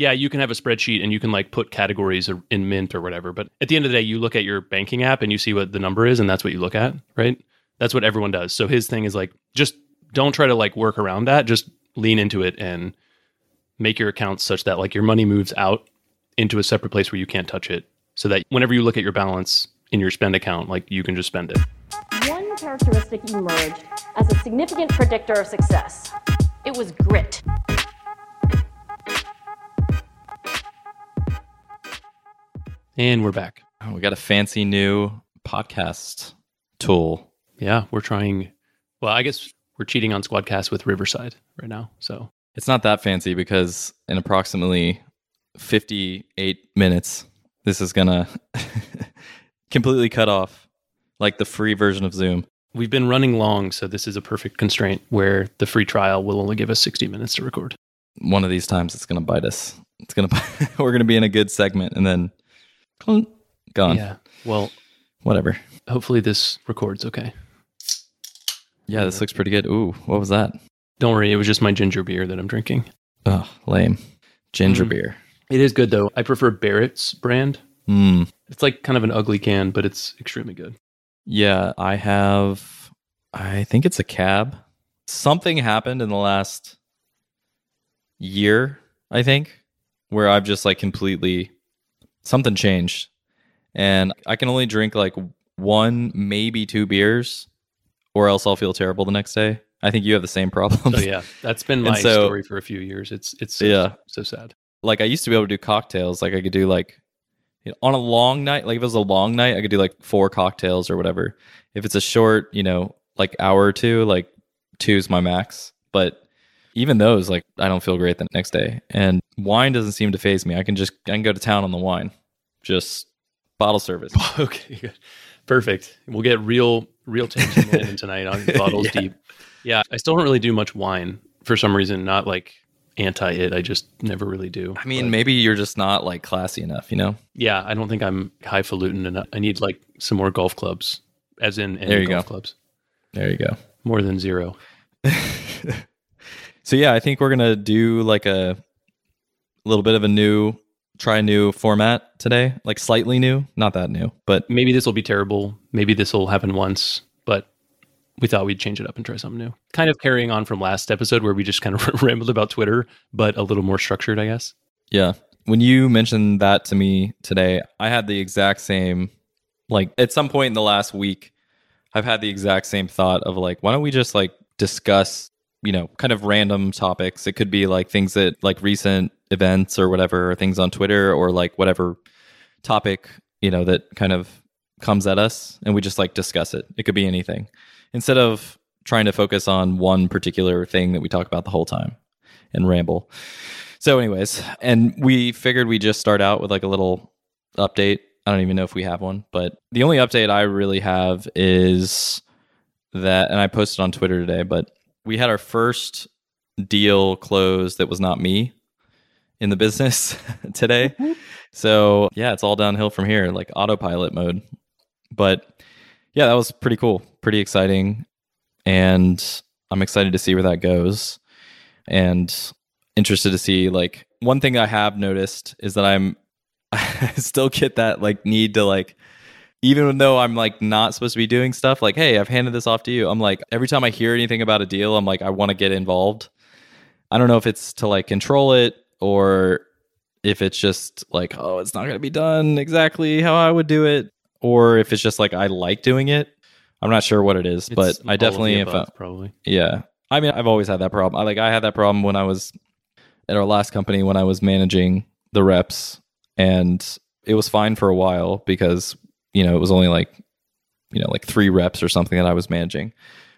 yeah, you can have a spreadsheet and you can like put categories in Mint or whatever. But at the end of the day, you look at your banking app and you see what the number is, and that's what you look at, right? That's what everyone does. So his thing is like, just don't try to like work around that. Just lean into it and make your accounts such that like your money moves out into a separate place where you can't touch it, so that whenever you look at your balance in your spend account, like you can just spend it. One characteristic emerged as a significant predictor of success. It was grit. And we're back. Oh, we got a fancy new podcast tool. Yeah, we're trying. Well, I guess we're cheating on Squadcast with Riverside right now. So It's not that fancy because in approximately 58 minutes, this is going to completely cut off like the free version of Zoom. we've been running long, so this is a perfect constraint where the free trial will only give us 60 minutes to record. One of these times it's going to bite us. It's going to we're going to be in a good segment and then clunk, gone. Yeah. Well, Whatever. hopefully this records okay. Yeah, this looks pretty good. Ooh, what was that? Don't worry, it was just my ginger beer that I'm drinking. Oh, lame. Ginger Mm. beer. It is good though. I prefer Barritt's brand. Hmm. It's like kind of an ugly can, but it's extremely good. Yeah, I have. I think it's a cab. Something happened in the last year, I think, where I've just like completely something changed. And I can only drink like one, maybe two beers, or else I'll feel terrible the next day. I think you have the same problem. So yeah, that's been my so- story for a few years. It's it's so, Yeah. so sad. like I used to be able to do cocktails. Like I could do like you know, on a long night, like if it was a long night, I could do like four cocktails or whatever. If it's a short, you know, like hour or two, like two is my max. But even those, like I don't feel great the next day. And wine doesn't seem to phase me. I can just I can go to town on the wine. Just bottle service. okay, good. Perfect. We'll get real real change in Landon tonight on bottles Yeah. deep. Yeah, I still don't really do much wine for some reason. Not like anti it. I just never really do. I mean, But, maybe you're just not like classy enough, you know? yeah, I don't think I'm highfalutin enough. I need like some more golf clubs, as in any There you golf go. clubs, There you go. more than zero. So yeah, I think we're gonna do like a little bit of a new try a new format today, like slightly new, not that new, but Maybe this will be terrible. Maybe this will happen once, but we thought we'd change it up and try something new. Kind of carrying on from last episode where we just kind of rambled about Twitter, but a little more structured, I guess. yeah. When you mentioned that to me today, I had the exact same like at some point in the last week, I've had the exact same thought of like, why don't we just like discuss, you know, kind of random topics. It could be like things that like recent events or whatever, things on Twitter or like whatever topic, you know, that kind of comes at us and we just like discuss it. It could be anything. Instead of trying to focus on one particular thing that we talk about the whole time and ramble. So anyways, and we figured we just start out with like a little update. I don't even know if we have one, but the only update I really have is that and I posted on Twitter today, but we had our first deal closed that was not me in the business today. Mm-hmm. So yeah, it's all downhill from here, like autopilot mode. But yeah, that was pretty cool, pretty exciting. And I'm excited to see where that goes. And interested to see like one thing I have noticed is that I'm I still get that like need to like even though I'm like not supposed to be doing stuff like hey I've handed this off to you I'm like every time I hear anything about a deal I'm like I want to get involved I don't know if it's to like control it or if it's just like oh it's not going to be done exactly how I would do it or if it's just like I like doing it I'm not sure what it is but It's all I definitely have above, probably. yeah. I mean, I've always had that problem. I like I had that problem when I was at our last company when I was managing the reps and it was fine for a while because, you know, it was only like you know, like 3 reps or something that I was managing.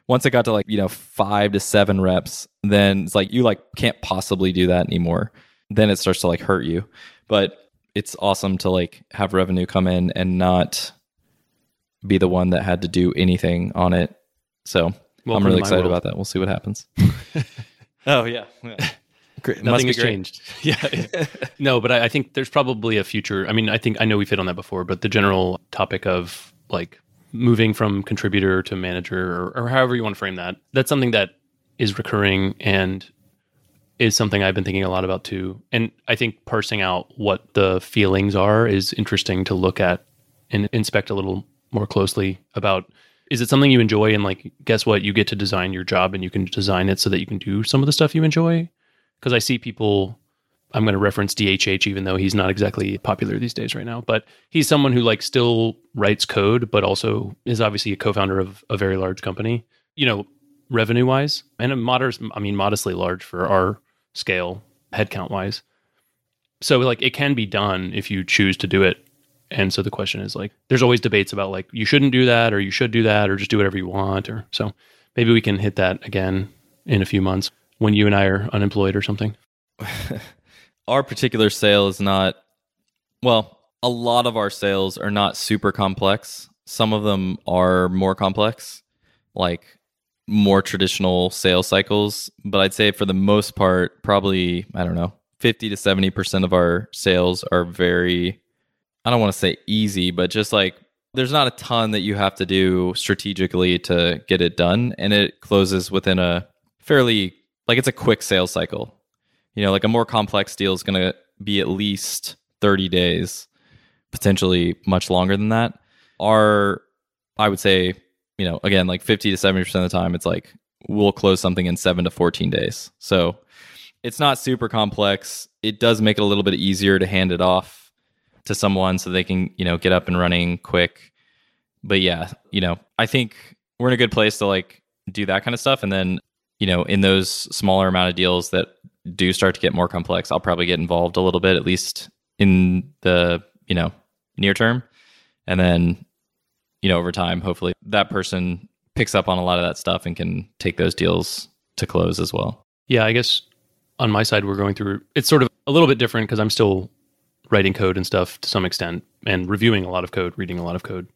Once it got to like, you know, 5 to 7 reps, then it's like you like can't possibly do that anymore. Then it starts to like hurt you. But it's awesome to like have revenue come in and not be the one that had to do anything on it. So Welcome I'm really excited world. about that. We'll see what happens. oh yeah, Great. It must Nothing has great. changed. yeah. no, but I, I think there's probably a future. I mean, I think I know we've hit on that before, but the general topic of like moving from contributor to manager or, or however you want to frame that, that's something that is recurring and is something I've been thinking a lot about too. And I think parsing out what the feelings are is interesting to look at and inspect a little more closely about is it something you enjoy? And like guess what? You get to design your job and you can design it so that you can do some of the stuff you enjoy. Because I see people I'm going to reference DHH even though he's not exactly popular these days right now but he's someone who like still writes code but also is obviously a co-founder of a very large company you know revenue wise and a modest I mean modestly large for our scale headcount wise so like it can be done if you choose to do it and so the question is like there's always debates about like you shouldn't do that or you should do that or just do whatever you want or so maybe we can hit that again in a few months when you and I are unemployed or something. our particular sale is not well, a lot of our sales are not super complex. Some of them are more complex, like more traditional sales cycles, but I'd say for the most part probably, I don't know, 50 to 70% of our sales are very I don't want to say easy, but just like there's not a ton that you have to do strategically to get it done. And it closes within a fairly, like it's a quick sales cycle. You know, like a more complex deal is going to be at least 30 days, potentially much longer than that. Our, I would say, you know, again, like 50 to 70% of the time, it's like we'll close something in seven to 14 days. So it's not super complex. It does make it a little bit easier to hand it off to someone so they can, you know, get up and running quick. But yeah, you know, I think we're in a good place to like do that kind of stuff. And then, you know, in those smaller amount of deals that do start to get more complex, I'll probably get involved a little bit, at least in the, you know, near term. And then, you know, over time, hopefully that person picks up on a lot of that stuff and can take those deals to close as well. Yeah, I guess on my side, we're going through it's sort of a little bit different because I'm still writing code and stuff to some extent and reviewing a lot of code, reading a lot of code.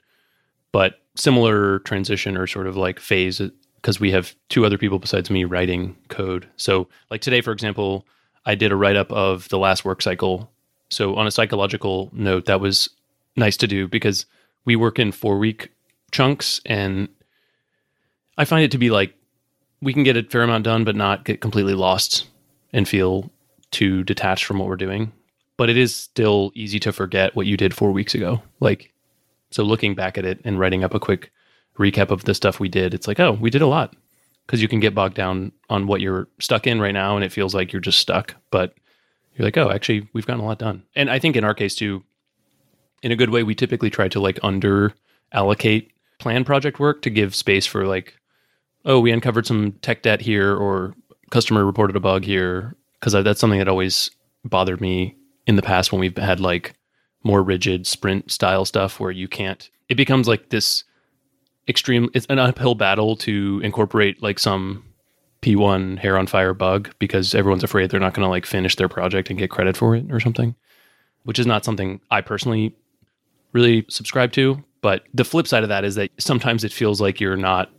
But similar transition or sort of like phase because we have two other people besides me writing code. So, like today, for example, I did a write up of the last work cycle. So, on a psychological note, that was nice to do because we work in four week chunks and I find it to be like we can get a fair amount done, but not get completely lost and feel too detached from what we're doing but it is still easy to forget what you did four weeks ago. Like, so looking back at it and writing up a quick recap of the stuff we did, it's like, oh, we did a lot because you can get bogged down on what you're stuck in right now and it feels like you're just stuck. But you're like, oh, actually, we've gotten a lot done. And I think in our case, too, in a good way, we typically try to like under allocate plan project work to give space for like, oh, we uncovered some tech debt here or customer reported a bug here. Cause that's something that always bothered me in the past when we've had like more rigid sprint style stuff where you can't it becomes like this extreme it's an uphill battle to incorporate like some P1 hair on fire bug because everyone's afraid they're not going to like finish their project and get credit for it or something, which is not something I personally really subscribe to. But the flip side of that is that sometimes it feels like you're not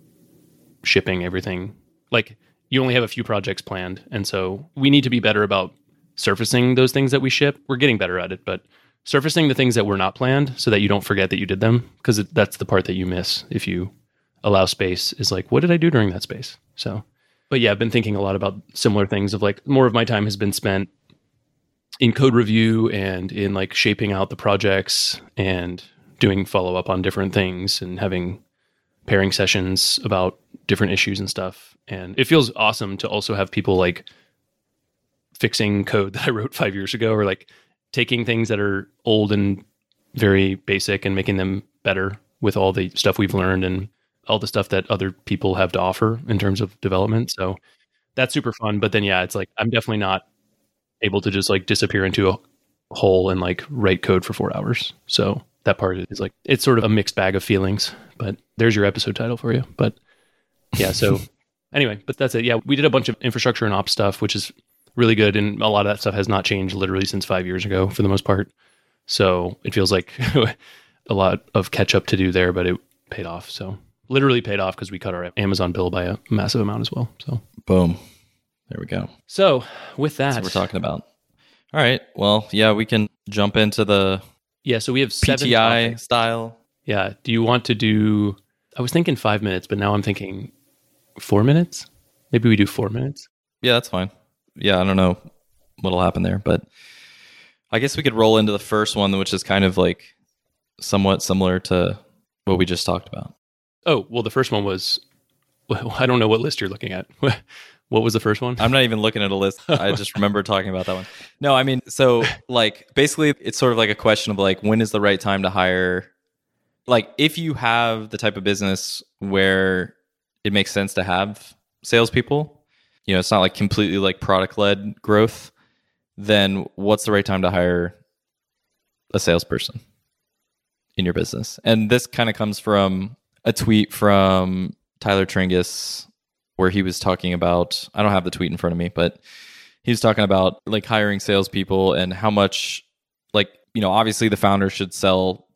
shipping everything. Like you only have a few projects planned. And so we need to be better about surfacing those things that we ship. We're getting better at it, but surfacing the things that were not planned so that you don't forget that you did them because that's the part that you miss if you allow space is like what did I do during that space? So but yeah, I've been thinking a lot about similar things of like more of my time has been spent in code review and in like shaping out the projects and doing follow up on different things and having pairing sessions about different issues and stuff. And it feels awesome to also have people like fixing code that I wrote five years ago, or like taking things that are old and very basic and making them better with all the stuff we've learned and all the stuff that other people have to offer in terms of development. So that's super fun. But then, yeah, it's like I'm definitely not able to just like disappear into a hole and like write code for four hours. So that part is like it's sort of a mixed bag of feelings. But there's your episode title for you. But yeah, so anyway, but that's it. Yeah, we did a bunch of infrastructure and ops stuff, which is really good. And a lot of that stuff has not changed literally since five years ago for the most part. So it feels like a lot of catch up to do there, but it paid off. So literally paid off because we cut our Amazon bill by a massive amount as well. So boom. There we go. So with that, we're talking about. All right. Well, yeah, we can jump into the yeah. So we have seven PTI topics. style. Yeah. Do you want to do? I was thinking five minutes, but now I'm thinking four minutes. Maybe we do four minutes. Yeah, that's fine yeah, I don't know what'll happen there, but I guess we could roll into the first one, which is kind of like somewhat similar to what we just talked about. Oh, well, the first one was, well, I don't know what list you're looking at. what was the first one? I'm not even looking at a list. I just remember talking about that one. No, I mean, so like basically it's sort of like a question of like when is the right time to hire like if you have the type of business where it makes sense to have salespeople, you know, it's not like completely like product led growth, then what's the right time to hire a salesperson in your business? And this kind of comes from a tweet from Tyler Tringas where he was talking about I don't have the tweet in front of me, but he was talking about like hiring salespeople and how much like, you know, obviously the founder should sell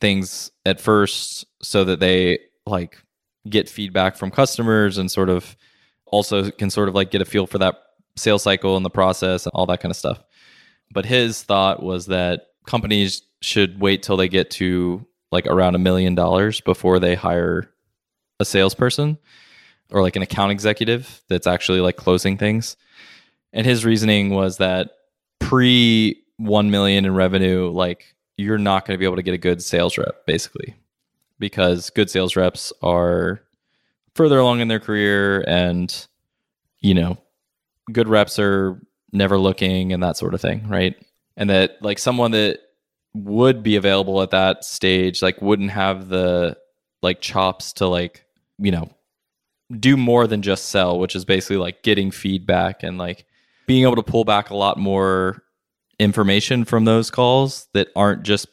things at first so that they like get feedback from customers and sort of also can sort of like get a feel for that sales cycle and the process and all that kind of stuff. But his thought was that companies should wait till they get to like around a million dollars before they hire a salesperson or like an account executive that's actually like closing things. And his reasoning was that pre 1 million in revenue, like you're not going to be able to get a good sales rep basically because good sales reps are further along in their career and you know good reps are never looking and that sort of thing right and that like someone that would be available at that stage like wouldn't have the like chops to like you know do more than just sell which is basically like getting feedback and like being able to pull back a lot more information from those calls that aren't just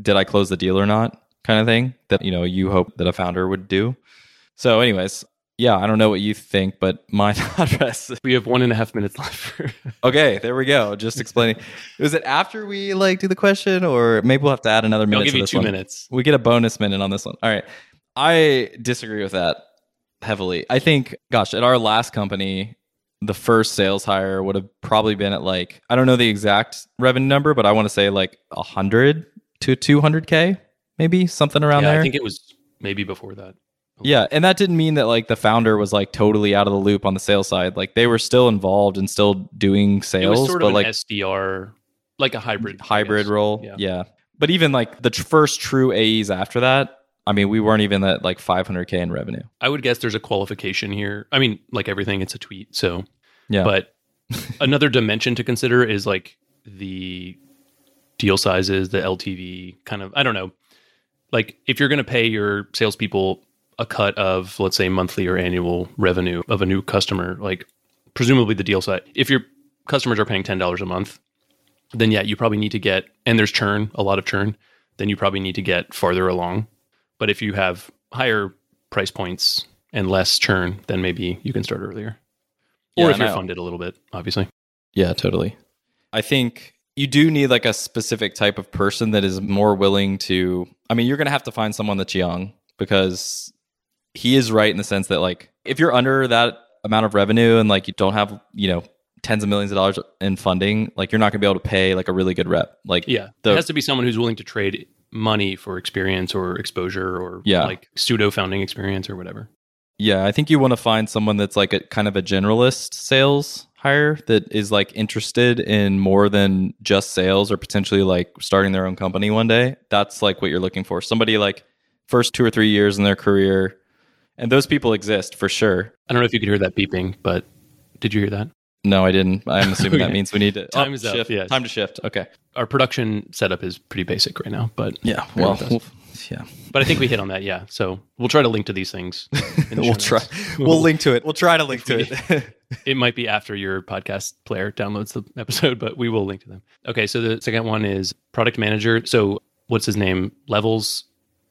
did I close the deal or not kind of thing that you know you hope that a founder would do. So, anyways, yeah, I don't know what you think, but my thought process. We have one and a half minutes left. okay, there we go. Just explaining. Was it after we like do the question, or maybe we'll have to add another minute? I'll give to you this two one. minutes. We get a bonus minute on this one. All right. I disagree with that heavily. I think, gosh, at our last company, the first sales hire would have probably been at like I don't know the exact revenue number, but I want to say like a hundred to two hundred k, maybe something around yeah, there. I think it was maybe before that. yeah, and that didn't mean that like the founder was like totally out of the loop on the sales side. Like they were still involved and still doing sales. It was sort but of an like SDR, like a hybrid hybrid role. Yeah. Yeah. But even like the tr- first true AEs after that, I mean, we weren't even at like 500k in revenue. I would guess there's a qualification here. I mean, like everything, it's a tweet. So, Yeah. but another dimension to consider is like the deal sizes, the LTV kind of, I don't know. Like if you're going to pay your salespeople a cut of, let's say, monthly or annual revenue of a new customer, like presumably the deal size, if your customers are paying $10 a month, then yeah, you probably need to get, and there's churn, a lot of churn, then you probably need to get farther along. But if you have higher price points and less churn, then maybe you can start earlier. Or Yeah, if you're I- funded a little bit, obviously. Yeah, totally. I think you do need like a specific type of person that is more willing to. I mean, you're going to have to find someone that's young because he is right in the sense that like if you're under that amount of revenue and like you don't have, you know, tens of millions of dollars in funding, like you're not going to be able to pay like a really good rep. Like Yeah. The- it has to be someone who's willing to trade money for experience or exposure or Yeah. like pseudo founding experience or whatever. Yeah, I think you want to find someone that's like a kind of a generalist sales hire that is like interested in more than just sales or potentially like starting their own company one day. That's like what you're looking for. Somebody like first 2 or 3 years in their career. And those people exist for sure. I don't know if you could hear that beeping, but did you hear that? No, I didn't. I'm assuming that means we need to Time oh, is up, shift. yes. Time to shift. Okay. Our production setup is pretty basic right now, but Yeah. Well, we'll- yeah. but I think we hit on that. Yeah. So we'll try to link to these things. in the We'll try. notes. We'll link to it. We'll try to link to it. It might be after your podcast player downloads the episode, but we will link to them. Okay, so the second one is product manager. So what's his name? Levels,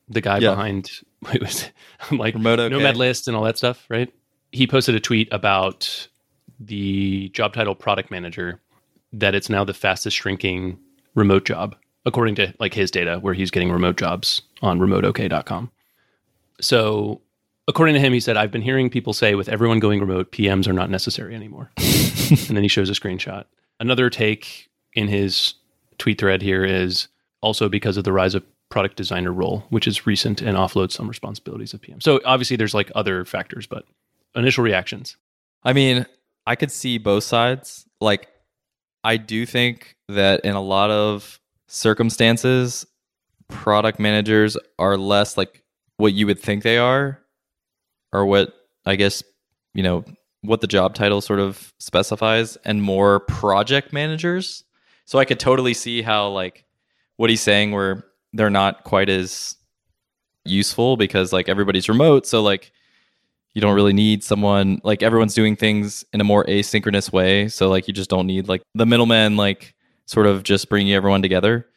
the guy Yeah. behind what was? I'm like Remote OK. Nomad List and all that stuff, right? He posted a tweet about the job title product manager that it's now the fastest shrinking remote job according to like his data where he's getting remote jobs on remoteok.com. So according to him, he said, I've been hearing people say with everyone going remote, PMs are not necessary anymore. and then he shows a screenshot. Another take in his tweet thread here is also because of the rise of product designer role, which is recent and offloads some responsibilities of PM. So obviously there's like other factors, but initial reactions. I mean, I could see both sides. Like, I do think that in a lot of circumstances, product managers are less like what you would think they are, or what I guess, you know, what the job title sort of specifies, and more project managers. So I could totally see how, like, what he's saying, where they're not quite as useful because, like, everybody's remote. So, like, you don't really need someone like everyone's doing things in a more asynchronous way. So like you just don't need like the middleman like sort of just bringing everyone together.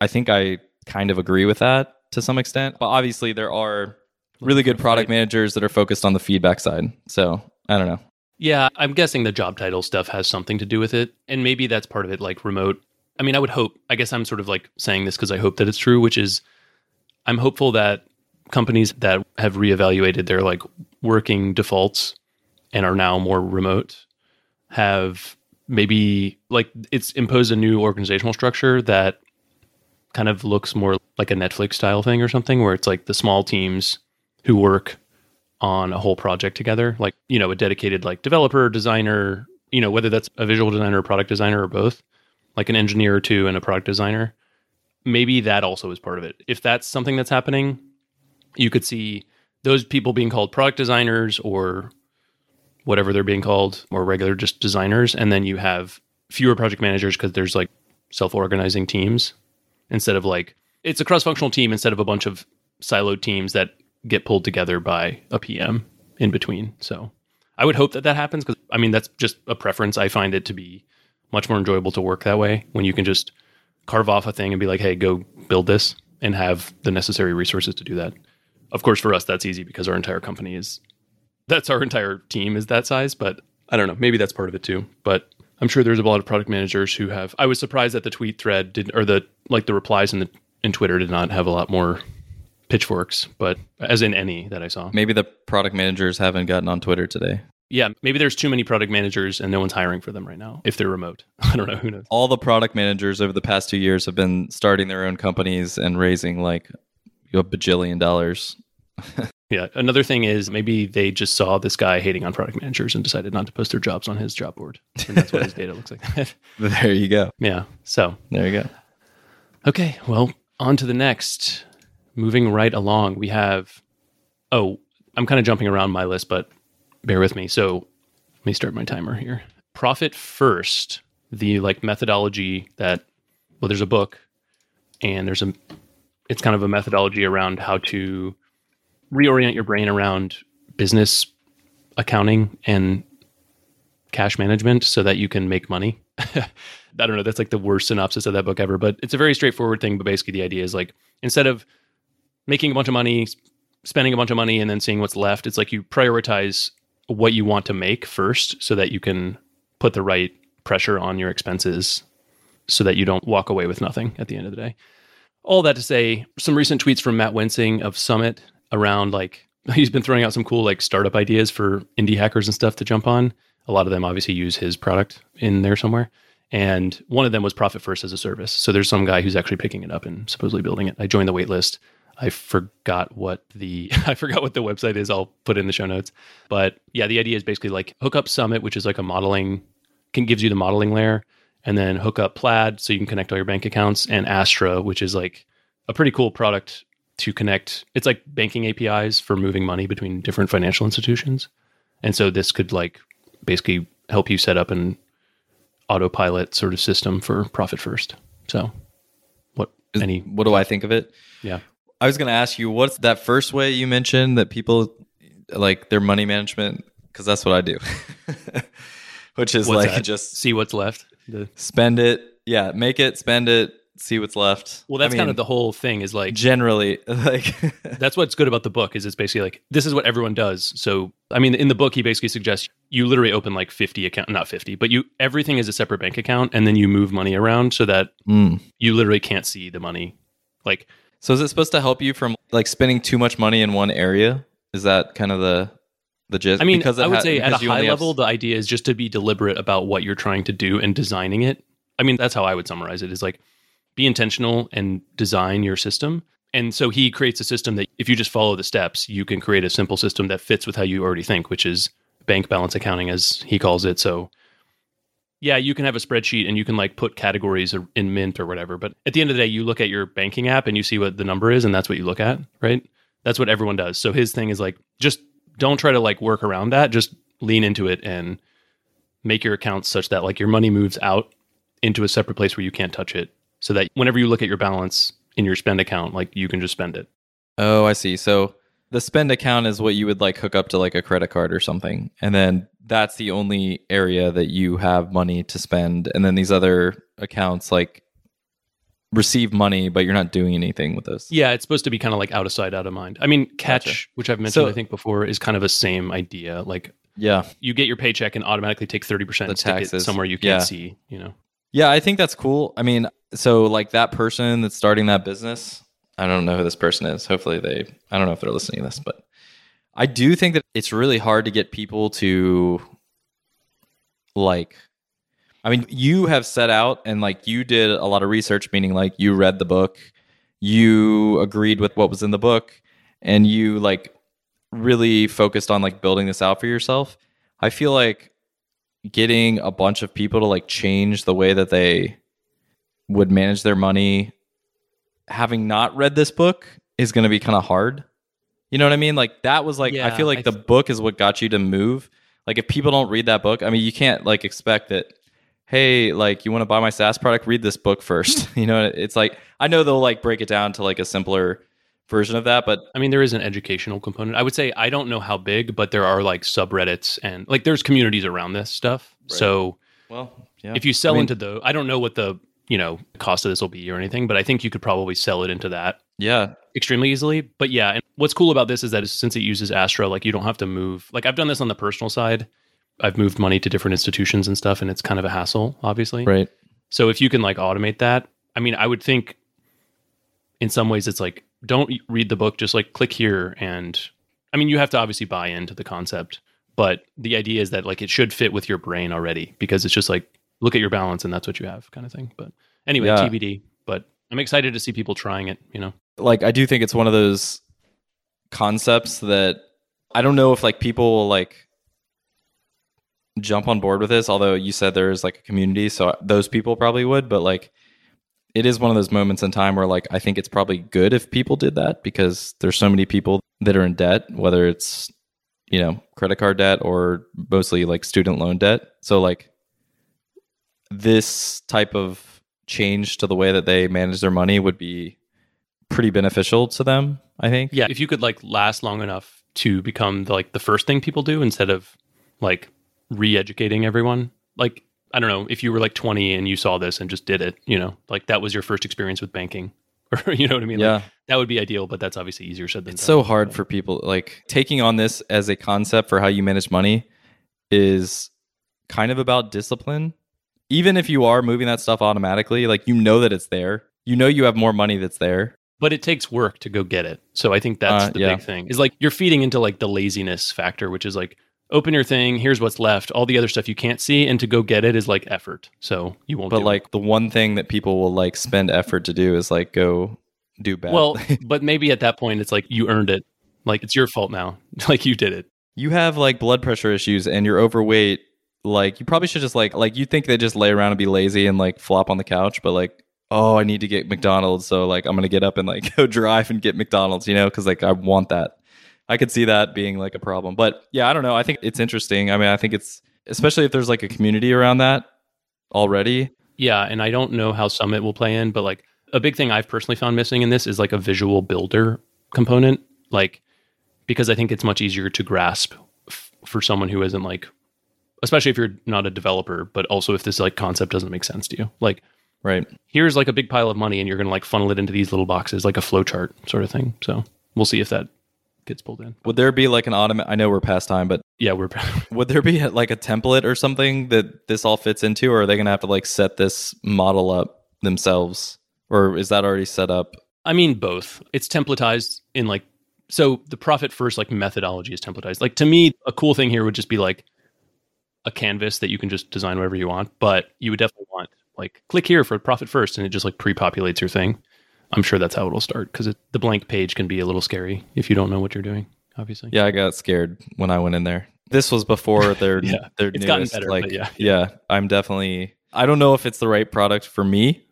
I think i kind of agree with that to some extent. But obviously there are really good product managers that are focused on the feedback side. So i don't know. Yeah, I'm guessing the job title stuff has something to do with it. And maybe that's part of it, like remote. I mean, I would hope, I guess I'm sort of like saying this because I hope that it's true, which is I'm hopeful that companies that have reevaluated their like working defaults and are now more remote have maybe like it's imposed a new organizational structure that kind of looks more like a Netflix style thing or something where it's like the small teams who work on a whole project together like you know a dedicated like developer designer you know whether that's a visual designer or product designer or both like an engineer or two and a product designer maybe that also is part of it. If that's something that's happening you could see those people being called product designers or whatever they're being called or regular just designers and then you have fewer project managers because there's like self-organizing teams instead of like it's a cross-functional team instead of a bunch of siloed teams that get pulled together by a PM in between. So I would hope that that happens because I mean that's just a preference. I find it to be much more enjoyable to work that way when you can just carve off a thing and be like, "Hey, go build this," and have the necessary resources to do that. Of course, for us that's easy because our entire company is that's our entire team is that size. But I don't know, maybe that's part of it too. But I'm sure there's a lot of product managers who have. I was surprised that the tweet thread did or the like the replies in the in Twitter did not have a lot more pitchforks, but as in any that I saw. maybe the product managers haven't gotten on twitter today Yeah, maybe there's too many product managers and no one's hiring for them right now if they're remote. I don't know. Who knows? all the product managers over the past two years have been starting their own companies and raising like a bajillion dollars Yeah. Another thing is maybe they just saw this guy hating on product managers and decided not to post their jobs on his job board. And that's what his data looks like. there you go yeah. So, there you go okay. Well, on to the next. Moving right along, we have. Oh, I'm kind of jumping around my list, but bear with me. So, let me start my timer here. Profit first, the like methodology that, well, there's a book and there's a, it's kind of a methodology around how to reorient your brain around business accounting and cash management so that you can make money. I don't know. That's like the worst synopsis of that book ever, but it's a very straightforward thing. But basically, the idea is like instead of making a bunch of money, spending a bunch of money, and then seeing what's left, it's like you prioritize what you want to make first so that you can put the right pressure on your expenses so that you don't walk away with nothing at the end of the day. All that to say, some recent tweets from Matt Wensing of Summit around like he's been throwing out some cool like startup ideas for indie hackers and stuff to jump on. A lot of them obviously use his product in there somewhere. And one of them was Profit First as a service. So there's some guy who's actually picking it up and supposedly building it. I joined the wait list. I forgot what the I forgot what the website is. I'll put in the show notes. But yeah, the idea is basically like hook up Summit, which is like a modeling can gives you the modeling layer, and then hook up Plaid so you can connect all your bank accounts, and Astra, which is like a pretty cool product to connect. It's like banking APIs for moving money between different financial institutions. And so this could like basically help you set up an autopilot sort of system for profit first. So what Is- any what do i think of it yeah. I was going to ask you, what's that first way you mentioned that people like their money management? Because that's what I do, which is What's like that? just see what's left. The, spend it. Yeah, make it, spend it, see what's left. well, that's I kind of the whole thing is like generally like that's what's good about the book is it's basically like this is what everyone does so i mean in the book he basically suggests you literally open like 50 account not 50 but you everything is a separate bank account and then you move money around so that Mm. you literally can't see the money like So is it supposed to help you from like spending too much money in one area? Is that kind of the the gist? i mean Because i would ha- say at a high only have level the idea is just to be deliberate about what you're trying to do and designing it i mean that's how i would summarize it is like be intentional and design your system and so he creates a system that if you just follow the steps you can create a simple system that fits with how you already think which is bank balance accounting as he calls it. So yeah, you can have a spreadsheet and you can like put categories in Mint or whatever. But at the end of the day, you look at your banking app and you see what the number is, and that's what you look at, right? That's what everyone does. So his thing is like, just don't try to like work around that. Just lean into it and make your accounts such that like your money moves out into a separate place where you can't touch it so that whenever you look at your balance in your spend account, like you can just spend it. Oh, I see. So the spend account is what you would like hook up to like a credit card or something. And then that's the only area that you have money to spend. And then these other accounts like receive money, but you're not doing anything with those. Yeah, it's supposed to be kind of like out of sight, out of mind. I mean, Catch, gotcha. which I've mentioned, so, I think before, is kind of a same idea. Like, yeah, you get your paycheck and automatically take 30% and taxes. stick it somewhere you can't yeah. see, you know? Yeah, I think that's cool. I mean, so like that person that's starting that business, I don't know who this person is. Hopefully they I don't know if they're listening to this, but I do think that it's really hard to get people to like I mean, you have set out and like you did a lot of research meaning like you read the book, you agreed with what was in the book and you like really focused on like building this out for yourself. I feel like getting a bunch of people to like change the way that they would manage their money having not read this book is going to be kind of hard. You know what I mean? Like that was like yeah, I feel like I the th- book is what got you to move. Like if people don't read that book, I mean, you can't like expect that hey, like you want to buy my SaaS product, read this book first. Hmm. you know, it's like I know they'll like break it down to like a simpler version of that, but I mean there is an educational component. I would say I don't know how big, but there are like subreddits and like there's communities around this stuff. Right. So well, yeah. If you sell I mean, into the I don't know what the you know cost of this will be or anything but i think you could probably sell it into that yeah extremely easily but yeah and what's cool about this is that since it uses astra like you don't have to move like i've done this on the personal side i've moved money to different institutions and stuff and it's kind of a hassle obviously. Right. So if you can like automate that i mean i would think in some ways it's like don't read the book just like click here and i mean you have to obviously buy into the concept but the idea is that like it should fit with your brain already because it's just like look at your balance and that's what you have kind of thing. But anyway yeah. tbd but i'm excited to see people trying it you know? Like i do think it's one of those concepts that i don't know if like people will like jump on board with this although you said there's like a community so those people probably would but like it is one of those moments in time where like i think it's probably good if people did that because there's so many people that are in debt whether it's you know credit card debt or mostly like student loan debt. So like this type of change to the way that they manage their money would be pretty beneficial to them i think. Yeah if you could like last long enough to become the, like the first thing people do instead of like re-educating everyone like i don't know if you were like 20 and you saw this and just did it you know like that was your first experience with banking or you know what i mean yeah like, that would be ideal but that's obviously easier said than it's done. so hard for people like taking on this as a concept for how you manage money is kind of about discipline even if you are moving that stuff automatically, like you know that it's there. You know you have more money that's there. But it takes work to go get it. So I think that's uh, the yeah. big thing. Is like you're feeding into like the laziness factor, which is like open your thing, here's what's left. All the other stuff you can't see and to go get it is like effort. So you won't But like it. the one thing that people will like spend effort to do is like go do bad. Well, but maybe at that point it's like you earned it. Like it's your fault now. like you did it. You have like blood pressure issues and you're overweight like you probably should just like like you think they just lay around and be lazy and like flop on the couch, but like oh I need to get McDonald's, so like I'm gonna get up and like go drive and get McDonald's, you know, because like I want that. I could see that being like a problem, but yeah, I don't know. I think it's interesting. I mean, I think it's especially if there's like a community around that already. Yeah, and I don't know how Summit will play in, but like a big thing I've personally found missing in this is like a visual builder component, like because I think it's much easier to grasp f- for someone who isn't like especially if you're not a developer, but also if this like concept doesn't make sense to you. Like, right, here's like a big pile of money, and you're going to like funnel it into these little boxes, like a flow chart sort of thing. So we'll see if that gets pulled in. Would there be like an automatic? I know we're past time, but yeah, we're. would there be like a template or something that this all fits into, or are they going to have to like set this model up themselves, or is that already set up? I mean, both. It's templatized in like so the profit first like methodology is templatized. Like to me, a cool thing here would just be like a canvas that you can just design whatever you want, but you would definitely want like click here for profit first and it just like pre-populates your thing. I'm sure that's how it'll start because the blank page can be a little scary if you don't know what you're doing. Obviously. Yeah, I got scared when I went in there. this was before their Yeah. their It's newest, better, like yeah. yeah i'm definitely i don't know if it's the right product for me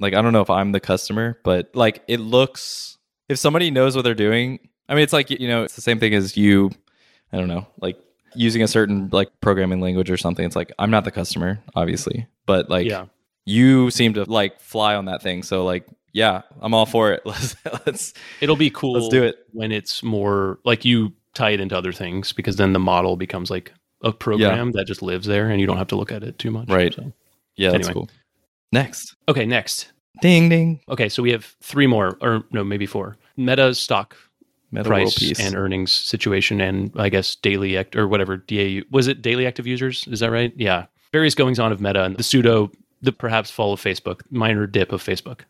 like i don't know if i'm the customer but like it looks if somebody knows what they're doing i mean it's like you know it's the same thing as you i don't know like using a certain like programming language or something it's like i'm not the customer obviously but like yeah. You seem to like fly on that thing so like yeah i'm all for it let's let's It'll be cool Let's do it. when it's more like you tie it into other things because then the model becomes like a program that just lives there and you don't have to look at it too much. Right. So- yeah that's Anyway. cool next Okay, next. ding ding Okay, so we have three more, or no, maybe four. Meta stock Meta price and earnings situation, and I guess daily act or whatever DAU was it daily active users? Is that right? Yeah, various goings on of Meta and the pseudo, the perhaps fall of Facebook, minor dip of Facebook.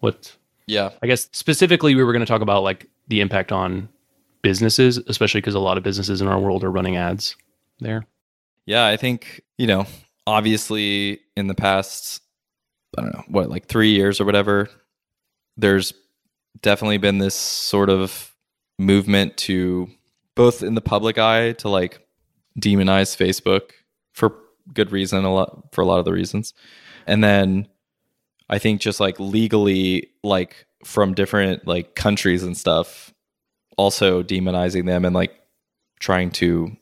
What yeah I guess specifically we were going to talk about like the impact on businesses, especially because a lot of businesses in our world are running ads there. Yeah, I think, you know, obviously in the past, I don't know, what, like three years or whatever, there's definitely been this sort of movement to both in the public eye to like demonize Facebook for good reason, a lot for a lot of the reasons. And then I think just like legally, like from different like countries and stuff, also demonizing them and like trying to,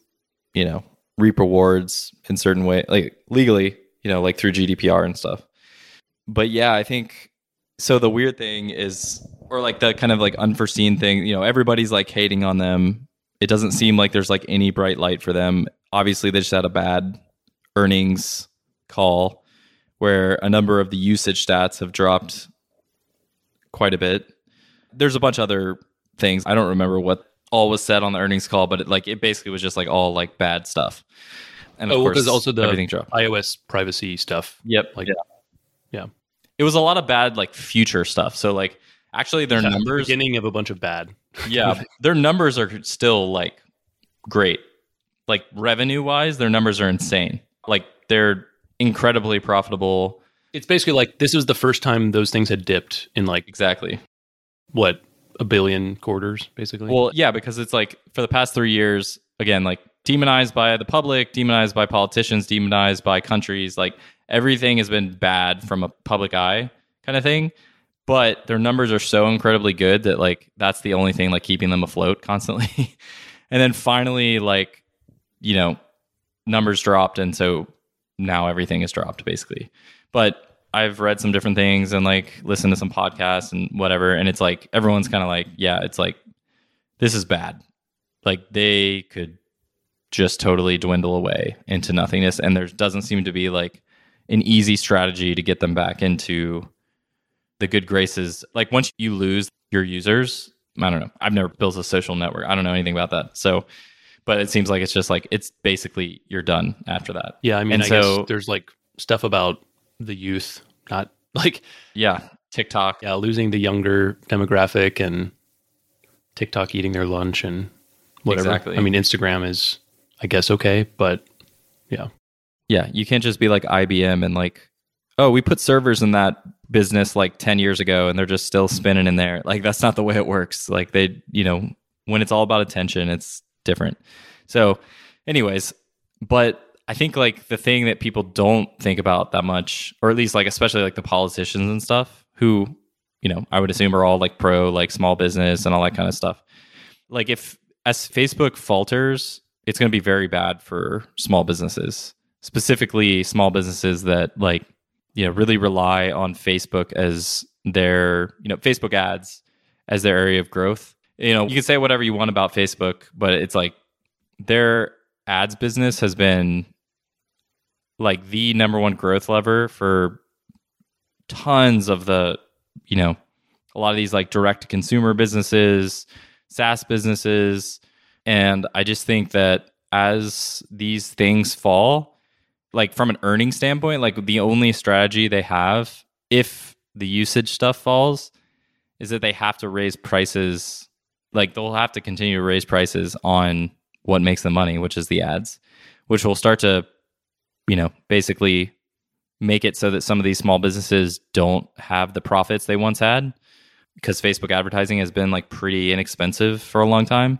you know, reap rewards in certain way, like legally, you know, like through GDPR and stuff. But yeah, I think so. The weird thing is, or like the kind of like unforeseen thing, you know, everybody's like hating on them. It doesn't seem like there's like any bright light for them. Obviously, they just had a bad earnings call where a number of the usage stats have dropped quite a bit. There's a bunch of other things. I don't remember what all was said on the earnings call, but it, like it basically was just like all like bad stuff. And of oh, course, also the everything dropped. iOS privacy stuff. Yep. Like, yeah. yeah. It was a lot of bad like future stuff. So like actually their Yeah, numbers beginning of a bunch of bad. yeah, their numbers are still like great. Like revenue wise, their numbers are insane. Like they're incredibly profitable. It's basically like this was the first time those things had dipped in like Exactly. what a billion quarters, basically. Well, yeah, because it's like for the past three years, again, like demonized by the public, demonized by politicians, demonized by countries. Like everything has been bad from a public eye kind of thing. But their numbers are so incredibly good that like that's the only thing like keeping them afloat constantly. and then finally, like, you know, numbers dropped, and so now everything is dropped basically. But I've read some different things and like listened to some podcasts and whatever, and it's like everyone's kind of like, yeah, it's like this is bad. Like they could just totally dwindle away into nothingness, and there doesn't seem to be like an easy strategy to get them back into the good graces. Like once you lose your users, I don't know. I've never built a social network. I don't know anything about that. So, but it seems like it's just like it's basically you're done after that. yeah, I mean, and I so- guess there's like stuff about the youth, not like Yeah, TikTok. yeah, losing the younger demographic and TikTok eating their lunch and whatever. Exactly. I mean, Instagram is, I guess, okay, but yeah, Yeah, you can't just be like IBM and like, oh, we put servers in that business like 10 years ago and they're just still spinning in there. Like that's not the way it works. Like they, you know, when it's all about attention, it's different. So, anyways, but I think like the thing that people don't think about that much, or at least like especially like the politicians and stuff, who, you know, I would assume are all like pro like small business and all that kind of stuff. Like if as Facebook falters, it's going to be very bad for small businesses, specifically small businesses that like you know really rely on Facebook as their you know Facebook ads as their area of growth. You know, you can say whatever you want about Facebook, but it's like their ads business has been like the number one growth lever for tons of the you know a lot of these like direct to consumer businesses SaaS businesses. And I just think that as these things fall, like from an earning standpoint, like the only strategy they have if the usage stuff falls is that they have to raise prices. Like they'll have to continue to raise prices on what makes them money, which is the ads, which will start to, you know, basically make it so that some of these small businesses don't have the profits they once had because Facebook advertising has been like pretty inexpensive for a long time.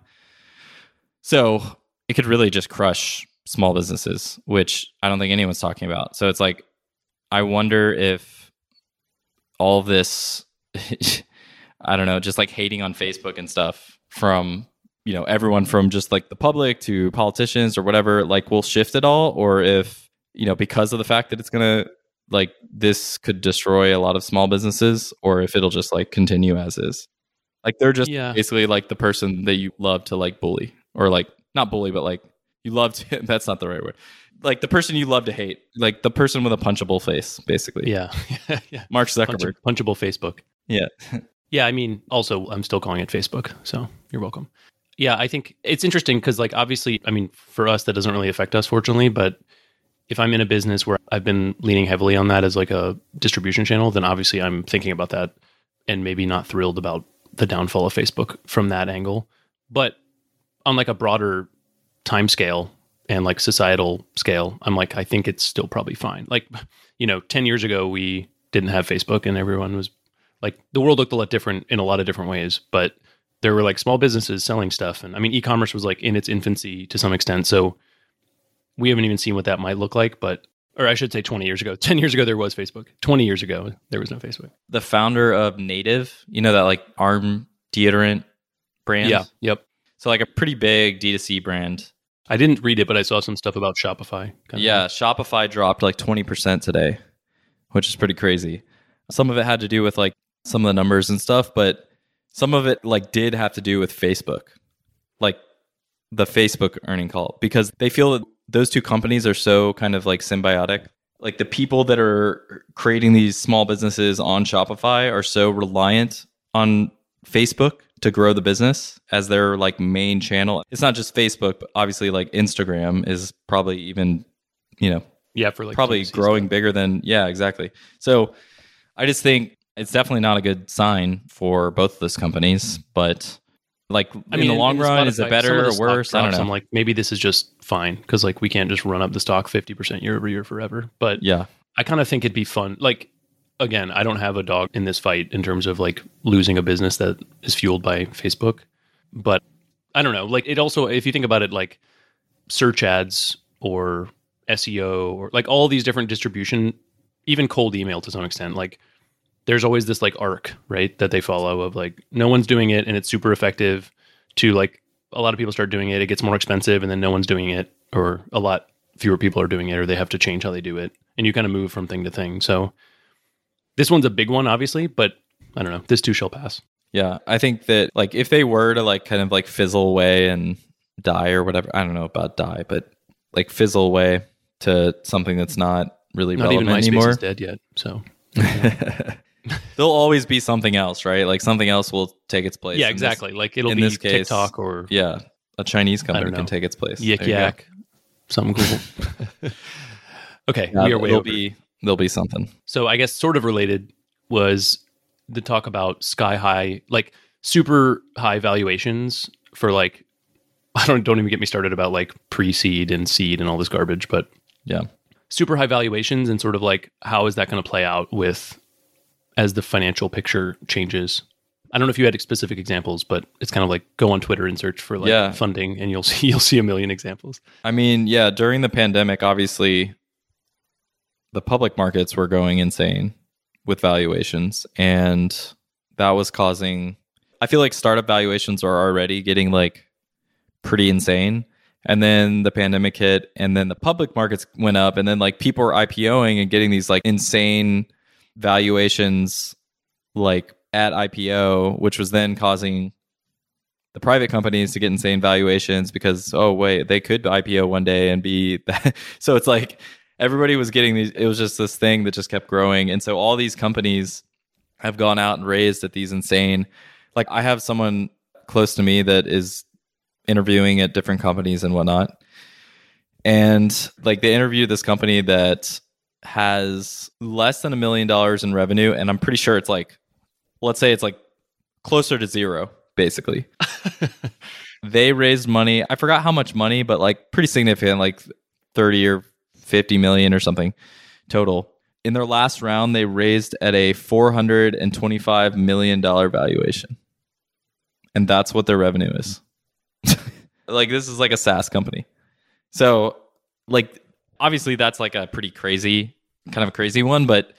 So it could really just crush small businesses, which I don't think anyone's talking about. So it's like, I wonder if all this, I don't know, just like hating on Facebook and stuff from, you know, everyone from just like the public to politicians or whatever, like will shift at all. Or if, you know, because of the fact that it's going to, like, this could destroy a lot of small businesses, or if it'll just like continue as is. Like, they're just Yeah. basically like the person that you love to like bully or like, not bully, but like you love to, that's not the right word. Like the person you love to hate, like the person with a punchable face, basically. Yeah. yeah. Mark Punch- Zuckerberg. punchable Facebook. Yeah. Yeah, I mean, also, I'm still calling it Facebook, so you're welcome. Yeah, I think it's interesting because, like, obviously, I mean, for us, that doesn't really affect us, fortunately. But if I'm in a business where I've been leaning heavily on that as like a distribution channel, then obviously I'm thinking about that and maybe not thrilled about the downfall of Facebook from that angle. But on like a broader time scale and like societal scale, I'm like, I think it's still probably fine. Like, you know, 10 years ago, we didn't have Facebook and everyone was like the world looked a lot different in a lot of different ways, but there were like small businesses selling stuff. And I mean, e-commerce was like in its infancy to some extent. So we haven't even seen what that might look like, but, or I should say 20 years ago, 10 years ago, there was Facebook. 20 years ago, there was no Facebook. The founder of Native, you know, that like arm deodorant brand. Yeah. Yep. So like a pretty big D2C brand. I didn't read it, but I saw some stuff about Shopify. kind of Yeah. Shopify dropped like 20% today, which is pretty crazy. Some of it had to do with like some of the numbers and stuff, but some of it like did have to do with Facebook, like the Facebook earning call, because they feel that those two companies are so kind of like symbiotic. Like the people that are creating these small businesses on Shopify are so reliant on Facebook to grow the business as their like main channel. It's not just Facebook, but obviously like Instagram is probably even, you know, Yeah. For like probably growing bigger than yeah exactly so i just think it's definitely not a good sign for both of those companies but like I in the long run is it better or worse i don't know I'm like, maybe this is just fine because like we can't just run up the stock 50% year over year forever. But yeah I kind of think it'd be fun. Like, again, I don't have a dog in this fight in terms of like losing a business that is fueled by Facebook. But I don't know. Like, it also, if you think about it, like search ads or SEO or like all these different distribution, even cold email to some extent, like there's always this like arc, right? That they follow of like no one's doing it and it's super effective to like a lot of people start doing it, it gets more expensive and then no one's doing it or a lot fewer people are doing it or they have to change how they do it. And you kind of move from thing to thing. So this one's a big one, obviously, but I don't know. This too shall pass. yeah i think that like if they were to like kind of like fizzle away and die or whatever i don't know about die but like fizzle away to something that's not really Not even relevant MySpace anymore is dead yet. So there'll always be something else right like something else will take its place yeah, In this- exactly. like it'll be this case, TikTok or yeah a chinese company can take its place Yik. Yak, something cool. okay, Yeah, we are way there'll over. be there'll be something. So I guess sort of related was the talk about sky high, like super high valuations for like I don't don't even get me started about like pre-seed and seed and all this garbage, but Yeah. super high valuations and sort of like how is that going to play out with as the financial picture changes. I don't know if you had specific examples, but it's kind of like go on Twitter and search for like Yeah. funding and you'll see you'll see a million examples. I mean, yeah, during the pandemic, obviously the public markets were going insane with valuations and that was causing I feel like startup valuations are already getting like pretty insane. And then the pandemic hit and then the public markets went up and then like people were IPOing and getting these like insane valuations like at IPO, which was then causing the private companies to get insane valuations because oh wait they could IPO one day and be that. so it's like everybody was getting these it was just this thing that just kept growing and so all these companies have gone out and raised at these insane like I have someone close to me that is interviewing at different companies and whatnot and like they interviewed this company that has less than a million dollars in revenue and I'm pretty sure it's like let's say it's like closer to zero basically. They raised money i forgot how much money but like pretty significant like 30 or 50 million or something total. In their last round they raised at a 425 million dollar valuation. And that's what their revenue is. Like this is like a SaaS company. So like obviously that's like a pretty crazy kind of a crazy one, but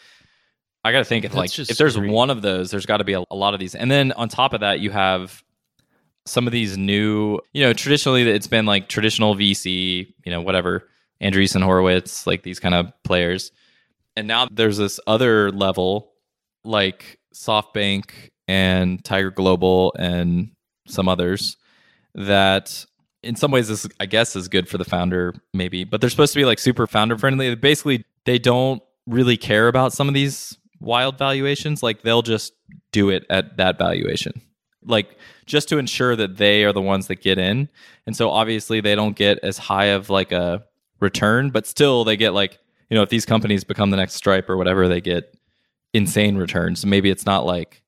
I got to think if That's like if there's scary. one of those, there's got to be a, a lot of these. And then on top of that, you have some of these new, you know, traditionally it's been like traditional VC, you know, whatever, Andreessen Horowitz, like these kind of players. And now there's this other level like SoftBank and Tiger Global and some others that in some ways this I guess is good for the founder maybe, but they're supposed to be like super founder friendly. Basically, they don't really care about some of these wild valuations. Like they'll just do it at that valuation. Like just to ensure that they are the ones that get in. And so obviously they don't get as high of like a return, but still they get like, you know, if these companies become the next Stripe or whatever, they get insane returns. Maybe it's not like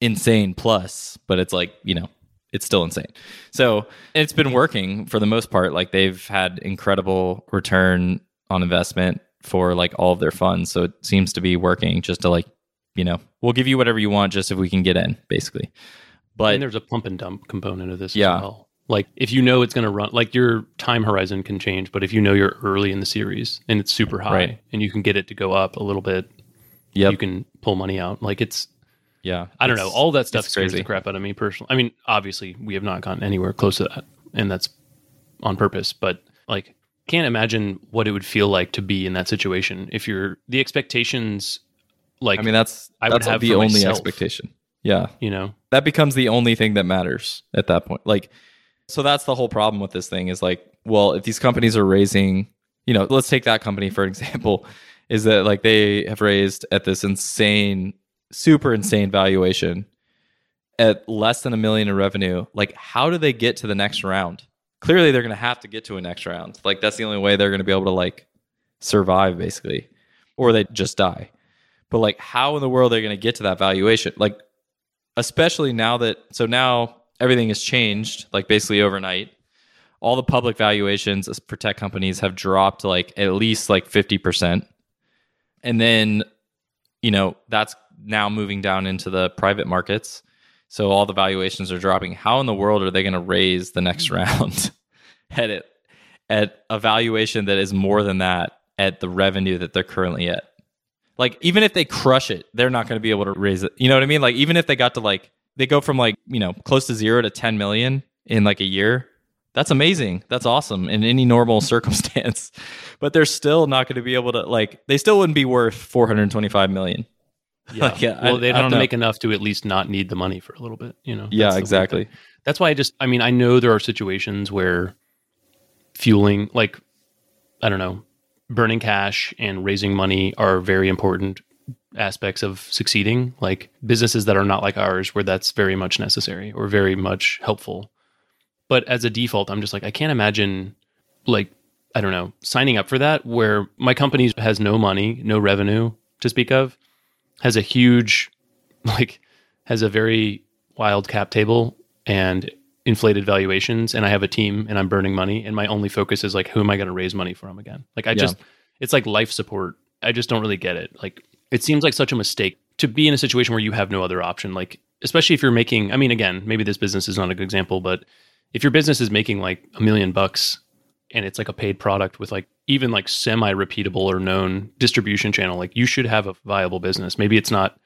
insane plus, but it's like, you know, it's still insane. So it's been working for the most part. Like they've had incredible return on investment for like all of their funds. So it seems to be working just to like, you know, we'll give you whatever you want just if we can get in, basically. But and there's a pump and dump component of this Yeah. as well. Like if you know it's going to run, like your time horizon can change, but if you know you're early in the series and it's super high Right. and you can get it to go up a little bit, yep, you can pull money out. Like it's, yeah, I don't know, all that stuff scares crazy. the crap out of me personally. I mean, obviously we have not gotten anywhere close to that, and that's on purpose. But like, can't imagine what it would feel like to be in that situation if you're the expectations. Like, I mean, that's I would have the only myself. expectation. Yeah, you know, that becomes the only thing that matters at that point. Like, so that's the whole problem with this thing is like, well, if these companies are raising, you know, let's take that company for example, is that like they have raised at this insane, super insane valuation at less than a million in revenue. Like, how do they get to the next round? Clearly, they're going to have to get to a next round. Like, that's the only way they're going to be able to like survive, basically, or they just die. But like, how in the world are they going to get to that valuation? Like, especially now that so now everything has changed like basically overnight all the public valuations for tech companies have dropped like at least like 50% and then you know that's now moving down into the private markets. So all the valuations are dropping. How in the world are they going to raise the next mm-hmm. round at it at a valuation that is more than that at the revenue that they're currently at? Like even if they crush it they're not going to be able to raise it. You know what i mean? Like even if they got to like they go from like you know close to zero to 10 million in like a year that's amazing that's awesome in any normal circumstance but they're still not going to be able to like they still wouldn't be worth 425 million yeah. Like, yeah, I- well, they'd I have don't to make enough to at least not need the money for a little bit. You know. yeah That's exactly. That's why I just, I mean, I know there are situations where fueling, like, I don't know, burning cash and raising money are very important aspects of succeeding. Like businesses that are not like ours, where that's very much necessary or very much helpful. But as a default, I'm just like, I can't imagine, like, I don't know, signing up for that where my company has no money, no revenue to speak of, has a huge, like, has a very wild cap table and inflated valuations and I have a team and I'm burning money and my only focus is like who am I going to raise money from again? Like I Yeah. just it's like life support. I just don't really get it. Like it seems like such a mistake to be in a situation where you have no other option like especially if you're making I mean again, maybe this business is not a good example, but if your business is making like a million bucks and it's like a paid product with like even like semi repeatable or known distribution channel, like you should have a viable business. Maybe it's not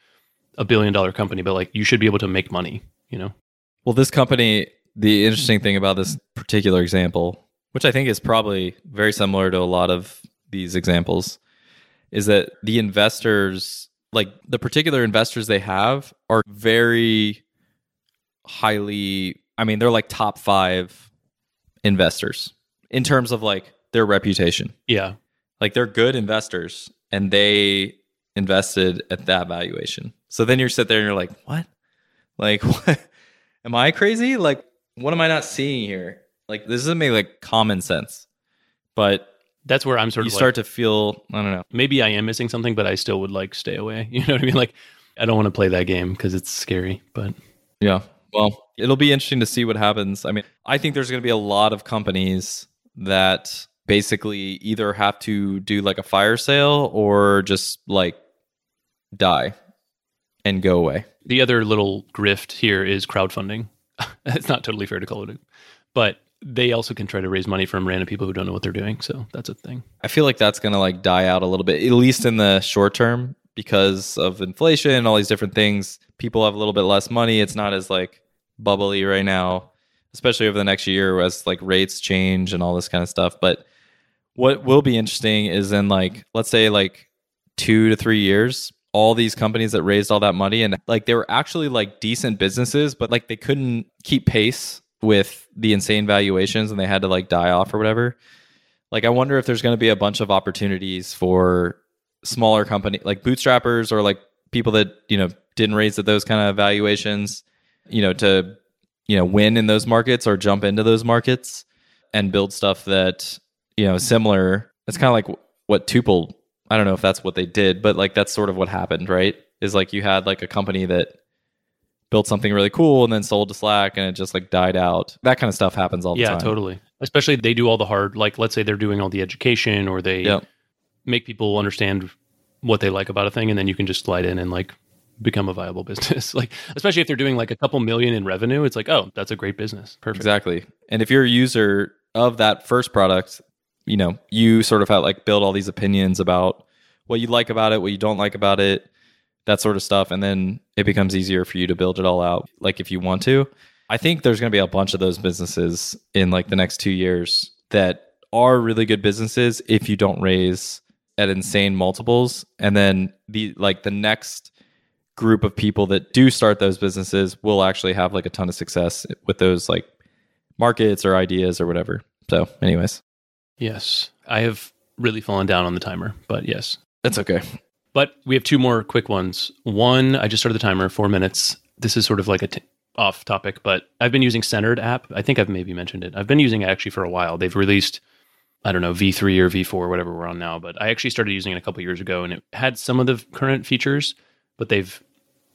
a billion dollar company, but like you should be able to make money, you know? Well, this company, the interesting thing about this particular example, which I think is probably very similar to a lot of these examples, is that the investors, like the particular investors they have, are very highly, I mean, they're like top five investors in terms of like their reputation. Yeah. Like they're good investors and they invested at that valuation. So then you sit there and you're like, what? Like, what? Am I crazy? Like, what am I not seeing here? Like, this doesn't make like common sense. But That's where I'm sort of you of start like, to feel, I don't know. maybe I am missing something, but I still would like stay away. You know what I mean? Like, I don't want to play that game because it's scary. But Yeah. Well, it'll be interesting to see what happens. I mean, I think there's going to be a lot of companies that basically either have to do like a fire sale or just like die and go away. the other little grift here is crowdfunding. it's not totally fair to call it, but they also can try to raise money from random people who don't know what they're doing. So that's a thing. I feel like that's going to like die out a little bit, at least in the short term, because of inflation and all these different things. People have a little bit less money. It's not as like bubbly right now, especially over the next year as like rates change and all this kind of stuff. But what will be interesting is in like, let's say like two to three years, all these companies that raised all that money and like they were actually like decent businesses, but like they couldn't keep pace with the insane valuations and they had to like die off or whatever. Like I wonder if there's going to be a bunch of opportunities for smaller company like bootstrappers or like people that, you know, didn't raise at those kind of valuations, you know, to you know, win in those markets or jump into those markets and build stuff that, you know, similar. It's kind of like what Tuple, I don't know if that's what they did, but like that's sort of what happened, right? Is like you had like a company that built something really cool and then sold to Slack and it just like died out. That kind of stuff happens all the time. yeah, totally. Especially they do all the hard, like let's say they're doing all the education or they Yep. Make people understand what they like about a thing, and then you can just slide in and like become a viable business. like especially if they're doing like a couple million in revenue, it's like oh, that's a great business. Perfect. Exactly. And if you're a user of that first product, you know, you sort of have like build all these opinions about what you like about it, what you don't like about it, that sort of stuff. And then it becomes easier for you to build it all out, like if you want to. I think there's going to be a bunch of those businesses in like the next two years that are really good businesses if you don't raise at insane multiples. And then the like the next group of people that do start those businesses will actually have like a ton of success with those like markets or ideas or whatever. So, anyways, Yes, I have really fallen down on the timer, but yes. that's okay. But we have two more quick ones. One, I just started the timer, four minutes. This is sort of like a t- off topic, but I've been using Centered app. I think I've maybe mentioned it. I've been using it actually for a while. They've released, I don't know, V3 or V4, or whatever we're on now, but I actually started using it a couple years ago and it had some of the current features, but they've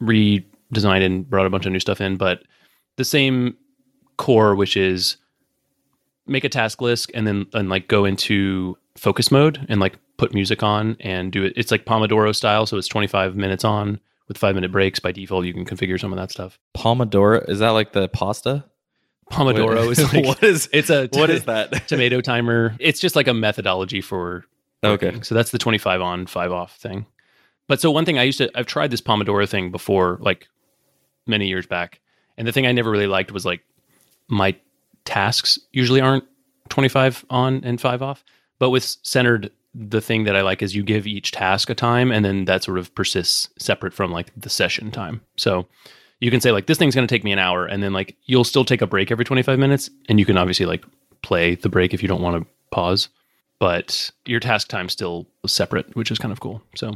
redesigned and brought a bunch of new stuff in. But the same core, which is make a task list and then and like go into focus mode and like put music on and do it. It's like Pomodoro style, so it's 25 minutes on with five minute breaks. By default, you can configure some of that stuff. Pomodoro is that like the pasta? Pomodoro is like what is it's a what is that? tomato timer. It's just like a methodology for Okay. So that's the 25 on, 5 off thing. But so one thing I used to I've tried this Pomodoro thing before like many years back. And the thing I never really liked was like my tasks usually aren't 25 on and 5 off. But with centered the thing that I like is you give each task a time and then that sort of persists separate from like the session time. So you can say like this thing's going to take me an hour and then like you'll still take a break every 25 minutes and you can obviously like play the break if you don't want to pause but your task time's still separate which is kind of cool so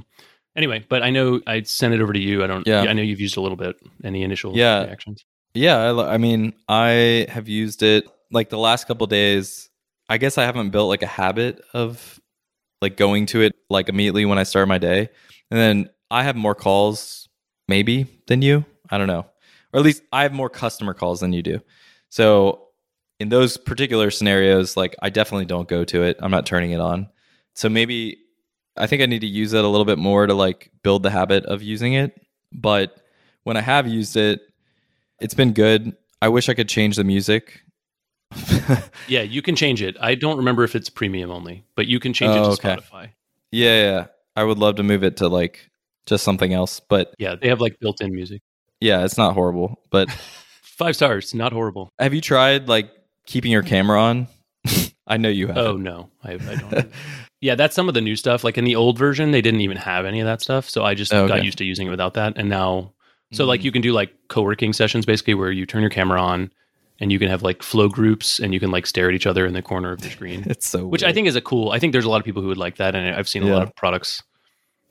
anyway but i know i sent it over to you i don't Yeah. i know you've used a little bit any initial Yeah. reactions Yeah, I, I mean, I have used it like the last couple days. I guess I haven't built like a habit of like going to it like immediately when I start my day. And then I have more calls maybe than you. I don't know. Or at least I have more customer calls than you do. So in those particular scenarios, like I definitely don't go to it. I'm not turning it on. So maybe I think I need to use it a little bit more to like build the habit of using it. But when I have used it, it's been good. I wish I could change the music. yeah you can change it i don't remember if it's premium only but you can change Oh, it to okay. spotify Yeah, yeah. I would love to move it to like just something else, but yeah they have like built-in music yeah, it's not horrible. But five stars not horrible have you tried like keeping your camera on? I know you have. oh no i, I don't yeah that's some of the new stuff like in the old version they didn't even have any of that stuff so i just Oh, got used to using it without that and now So like Mm. you can do like co-working sessions basically where you turn your camera on and you can have like flow groups and you can like stare at each other in the corner of the screen. it's so which I think is a cool. I think there's a lot of people who would like that and I've seen a Yeah. lot of products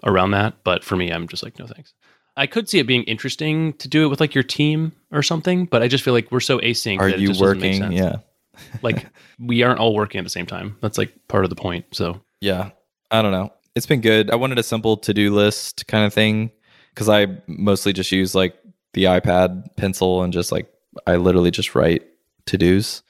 around that, but for me I'm just like no thanks. I could see it being interesting to do it with like your team or something, but I just feel like we're so async Are that it you just doesn't make working? Yeah. Like we aren't all working at the same time. That's like part of the point. So Yeah. I don't know. It's been good. I wanted a simple to-do list kind of thing cuz I mostly just use like the iPad pencil and just like I literally just write to-dos.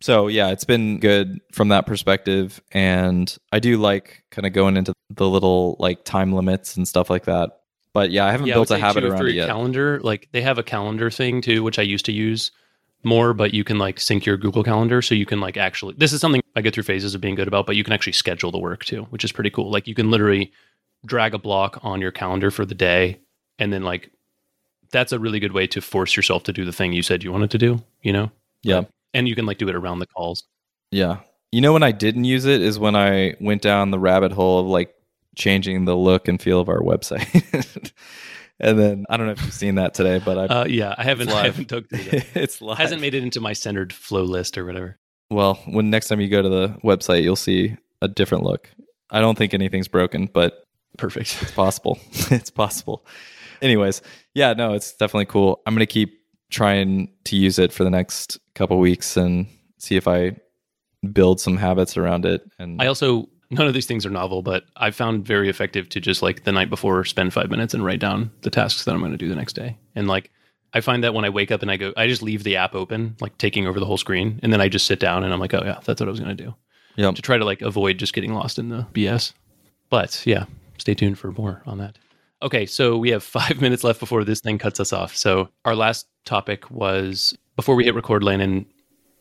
So, yeah, it's been good from that perspective and I do like kind of going into the little like time limits and stuff like that. But yeah, I haven't yeah, built a habit around it yet. calendar, like they have a calendar thing too, which I used to use, more, but you can like sync your Google Calendar. So you can like actually, this is something I go through phases of being good about, but you can actually schedule the work too, which is pretty cool. Like you can literally drag a block on your calendar for the day and then like that's a really good way to force yourself to do the thing you said you wanted to do, you know? Yeah. And you can like do it around the calls. Yeah. You know when I didn't use it is when I went down the rabbit hole of like changing the look and feel of our website. and then I don't know if you've seen that today, but I Uh, yeah, I haven't, I haven't dug through that. it's live. Hasn't made it into my centered flow list or whatever. well, when next time you go to the website, you'll see a different look. I don't think anything's broken, but Perfect. it's possible. it's possible. Anyways, yeah, no, it's definitely cool. I'm gonna keep trying to use it for the next couple weeks and see if I build some habits around it. And I also none of these things are novel, but I found very effective to just like the night before spend five minutes and write down the tasks that I'm going to do the next day. And like I find that when I wake up and I go, I just leave the app open, like taking over the whole screen, and then I just sit down and I'm like, oh yeah, that's what I was going to do. yeah, To try to like avoid just getting lost in the BS. But yeah, stay tuned for more on that. Okay, so we have five minutes left before this thing cuts us off. So our last topic was before we hit record, Landon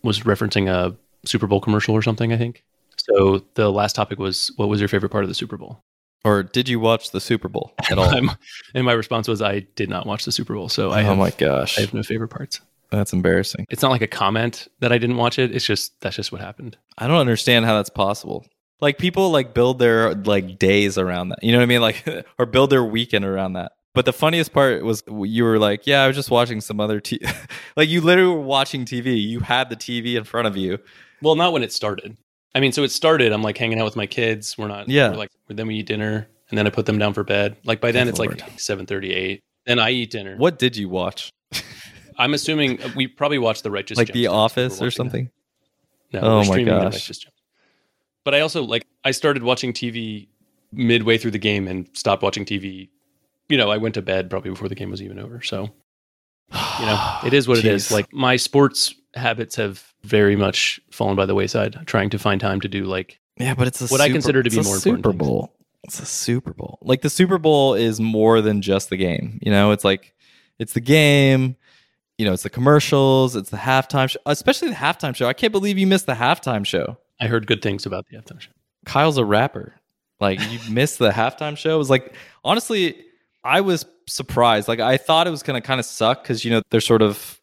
was referencing a Super Bowl commercial or something, I think. So the last topic was what was your favorite part of the Super Bowl? or did you watch the Super Bowl at all? And my response was I did not watch the Super Bowl, so I oh have, my gosh, I have no favorite parts. that's embarrassing. It's not like a comment that I didn't watch it. It's just that's just what happened. I don't understand how that's possible. Like people like build their like days around that. You know what I mean? Like or build their weekend around that. But the funniest part was you were like, "Yeah, I was just watching some other t like you literally were watching TV. You had the TV in front of you. Well, not when it started. I mean, so it started. I'm like hanging out with my kids. We're not. Yeah. We're like then we eat dinner, and then I put them down for bed. Like by then Good it's Lord. like seven thirty eight. Then I eat dinner. What did you watch? I'm assuming uh, we probably watched The Righteous, like The Office or something? that. No, Oh we're my streaming The gosh. But I also like I started watching TV midway through the game and stopped watching TV. You know, I went to bed probably before the game was even over. So you know, it is what it is. Like my sports habits have very much fallen by the wayside. Trying to find time to do like Yeah, but it's a What I consider to be more important Super things. Bowl. It's a Super Bowl. Like the Super Bowl is more than just the game. You know, it's like it's the game. You know, it's the commercials. It's the halftime show, especially the halftime show. I can't believe you missed the halftime show. I heard good things about the halftime show. Kyle's a rapper. Like you missed the halftime show. It was like honestly, I was surprised. Like I thought it was gonna kind of suck because you know they're sort of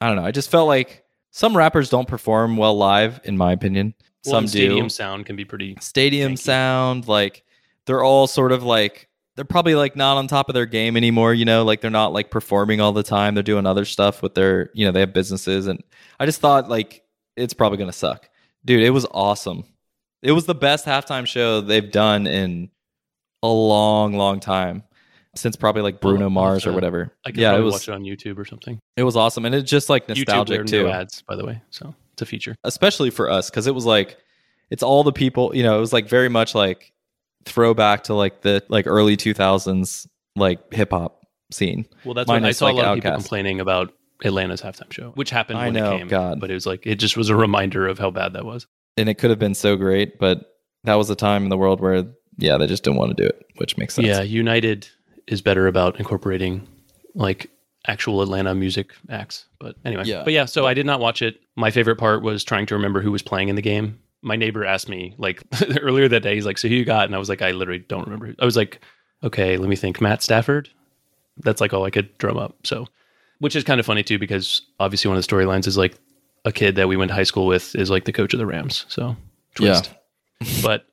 I don't know. I just felt like some rappers don't perform well live, in my opinion. Well, some and do stadium sound can be pretty. stadium sound like they're all sort of like they're probably like not on top of their game anymore you know like they're not like performing all the time they're doing other stuff with their you know they have businesses and i just thought like it's probably gonna suck dude it was awesome it was the best halftime show they've done in a long long time since probably like bruno I'll mars or whatever I can yeah it was watch it on YouTube or something. it was awesome and it's just like nostalgic too no ads, by the way, so it's a feature. especially for us because it was like it's all the people you know it was like very much like throwback to like the like early 2000s like hip hop scene Well, that's what I saw like, a lot of people complaining about Atlanta's halftime show, which happened I when know, it came. God. but it was like it just was a reminder of how bad that was. and it could have been so great but that was a time in the world where yeah they just didn't want to do it which makes sense Yeah, United is better about incorporating like actual Atlanta music acts. But anyway, Yeah. But yeah, so I did not watch it. My favorite part was trying to remember who was playing in the game. My neighbor asked me like earlier that day. He's like, "So who you got?" And I was like, "I literally don't remember." I was like, "Okay, let me think." Matt Stafford. That's like all I could drum up. So, which is kind of funny too, because obviously one of the storylines is like a kid that we went to high school with is like the coach of the Rams. So, twist. but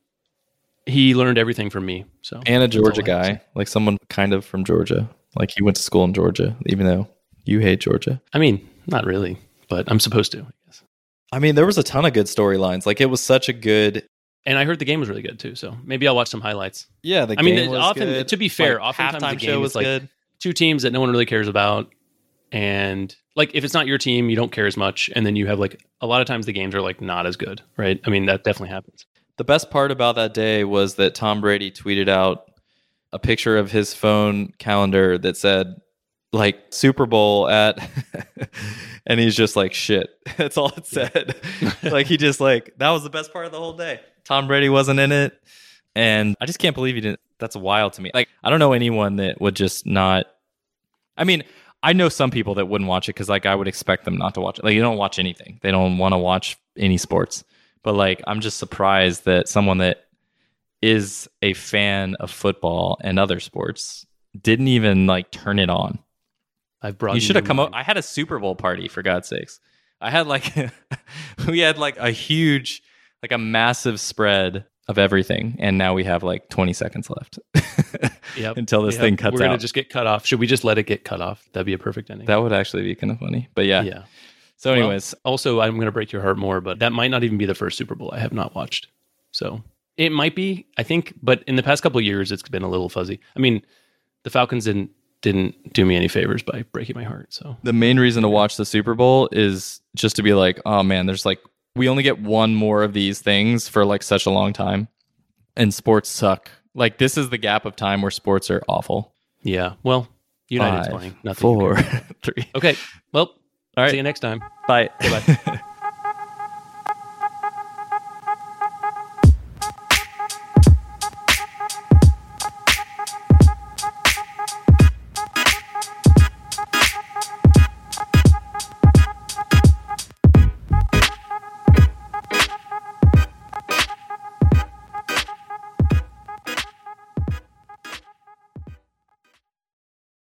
he learned everything from me. So, and a georgia I have to say. guy like someone kind of from georgia like he went to school in georgia even though you hate georgia I mean, not really, but I'm supposed to, I guess. i mean there was a ton of good storylines like it was such a good And I heard the game was really good too, so maybe I'll watch some highlights. yeah the I mean, game it- was often- good. to be fair, Like, oftentimes the halftime game show was like- good Two teams that no one really cares about, and like if it's not your team, you don't care as much, and then you have like a lot of times the games are like not as good, right? I mean, that definitely happens. The best part about that day was that Tom Brady tweeted out a picture of his phone calendar that said like Super Bowl at and he's just like shit. That's all it said. like he just like that was the best part of the whole day. Tom Brady wasn't in it and I just can't believe he didn't that's wild to me. Like I don't know anyone that would just not I mean, I know some people that wouldn't watch it because like I would expect them not to watch it. Like you don't watch anything. They don't want to watch any sports. But like I'm just surprised that someone that is a fan of football and other sports didn't even like turn it on. I've brought You should have come mind. I had a Super Bowl party for God's sakes. I had like we had like a huge, like a massive spread of everything, and now we have like 20 seconds left Yep. until this Yep. thing cuts We're gonna out. just get cut off. Should we just let it get cut off? That'd be a perfect ending. that would actually be kind of funny. But yeah. yeah. So, Well, anyways, also, I'm going to break your heart more, but that might not even be the first Super Bowl I have not watched. So it might be, I think, but in the past couple of years, it's been a little fuzzy. I mean, the Falcons didn't didn't do me any favors by breaking my heart. So the main reason to watch the Super Bowl is just to be like, oh man, there's like we only get one more of these things for like such a long time, and sports suck. Like this is the gap of time where sports are awful. yeah, well, United's Five, playing. Nothing. four, three. Okay. Well, All right. see you next time. Bye. Goodbye.